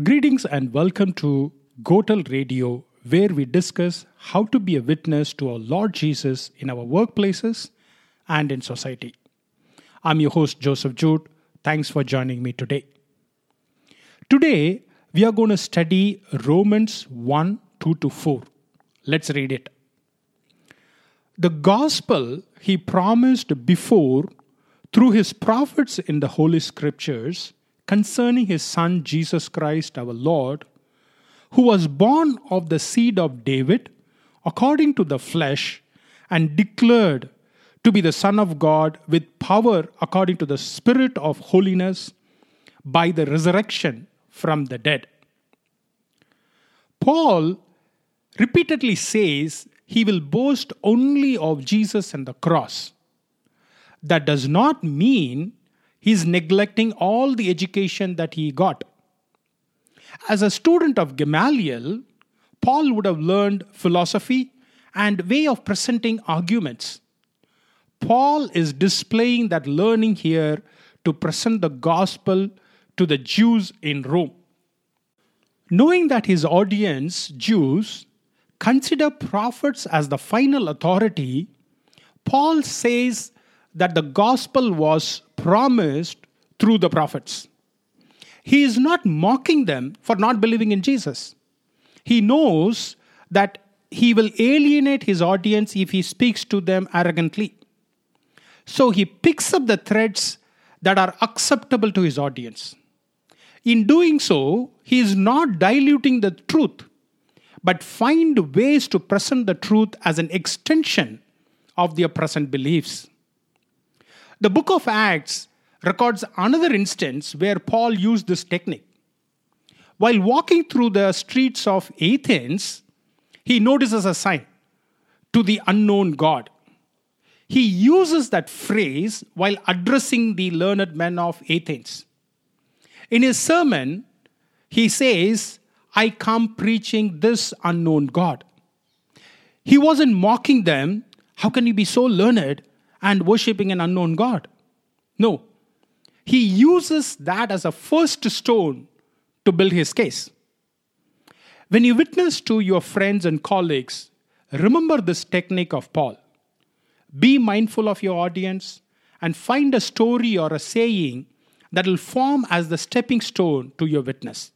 Greetings and welcome to Gotel Radio, where we discuss how to be a witness to our Lord Jesus in our workplaces and in society. I'm your host, Joseph Jude. Thanks for joining me today. Today, we are going to study Romans 1 2 to 4. Let's read it. The gospel he promised before through his prophets in the Holy Scriptures concerning his Son Jesus Christ our Lord, who was born of the seed of David according to the flesh and declared to be the Son of God with power according to the Spirit of holiness by the resurrection from the dead. Paul repeatedly says he will boast only of Jesus and the cross. That does not mean he's neglecting all the education that he got. As a student of Gamaliel, Paul would have learned philosophy and way of presenting arguments. Paul is displaying that learning here to present the gospel to the Jews in Rome. Knowing that his audience, Jews, consider prophets as the final authority, Paul says that the gospel was promised through the prophets. He is not mocking them for not believing in Jesus. He knows that he will alienate his audience if he speaks to them arrogantly. So he picks up the threads that are acceptable to his audience. In doing so, he is not diluting the truth, but find ways to present the truth as an extension of their present beliefs. The book of Acts records another instance where Paul used this technique. While walking through the streets of Athens, he notices a sign to the unknown God. He uses that phrase while addressing the learned men of Athens. In his sermon, he says, I come preaching this unknown God. He wasn't mocking them. How can you be so learned and worshipping an unknown God. No. He uses that as a first stone to build his case. When you witness to your friends and colleagues, remember this technique of Paul. Be mindful of your audience and find a story or a saying that will form as the stepping stone to your witness.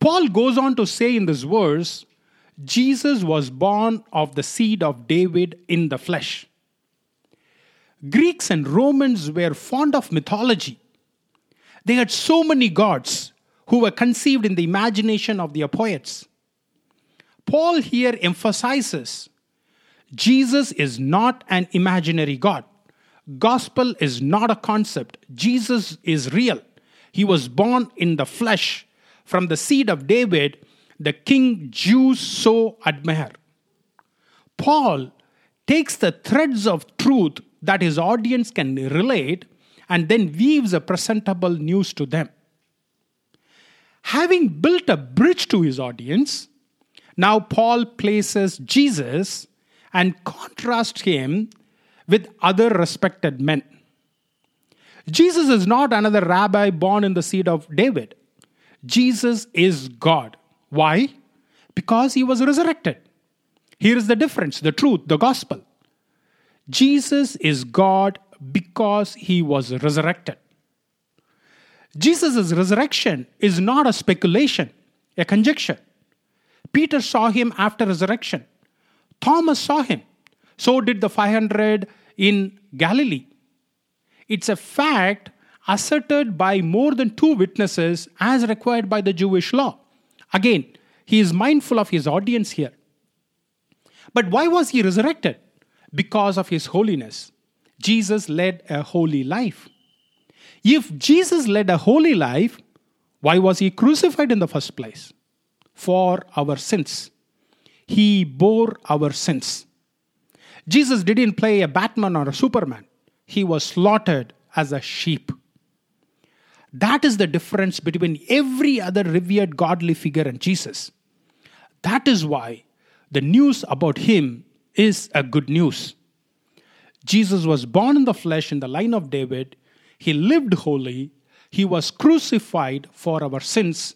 Paul goes on to say in this verse Jesus was born of the seed of David in the flesh. Greeks and Romans were fond of mythology. They had so many gods who were conceived in the imagination of their poets. Paul here emphasizes Jesus is not an imaginary God. Gospel is not a concept. Jesus is real. He was born in the flesh from the seed of David, the king Jews so admire. Paul takes the threads of truth that his audience can relate and then weaves a presentable news to them. Having built a bridge to his audience, now Paul places Jesus and contrasts him with other respected men. Jesus is not another rabbi born in the seed of David. Jesus is God. Why? Because he was resurrected. Here is the difference the truth, the gospel. Jesus is God because he was resurrected. Jesus' resurrection is not a speculation, a conjecture. Peter saw him after resurrection. Thomas saw him. So did the 500 in Galilee. It's a fact asserted by more than two witnesses as required by the Jewish law. Again, he is mindful of his audience here. But why was he resurrected? because of his holiness. Jesus led a holy life. If Jesus led a holy life, why was he crucified in the first place? For our sins. He bore our sins. Jesus didn't play a Batman or a Superman, he was slaughtered as a sheep. That is the difference between every other revered godly figure and Jesus. That is why the news about him is a good news. Jesus was born in the flesh in the line of David. He lived holy. He was crucified for our sins,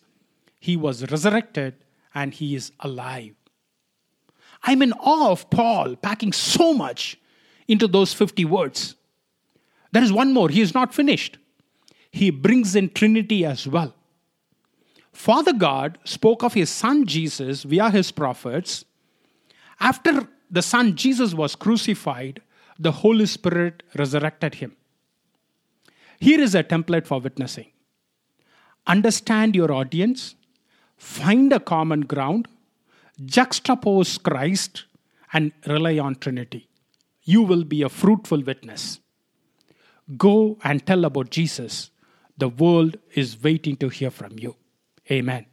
He was resurrected, and He is alive. I'm in awe of Paul packing so much into those 50 words. There is one more, he is not finished. He brings in Trinity as well. Father God spoke of his son Jesus via his prophets. After the son Jesus was crucified, the Holy Spirit resurrected him. Here is a template for witnessing understand your audience, find a common ground, juxtapose Christ, and rely on Trinity. You will be a fruitful witness. Go and tell about Jesus. The world is waiting to hear from you. Amen.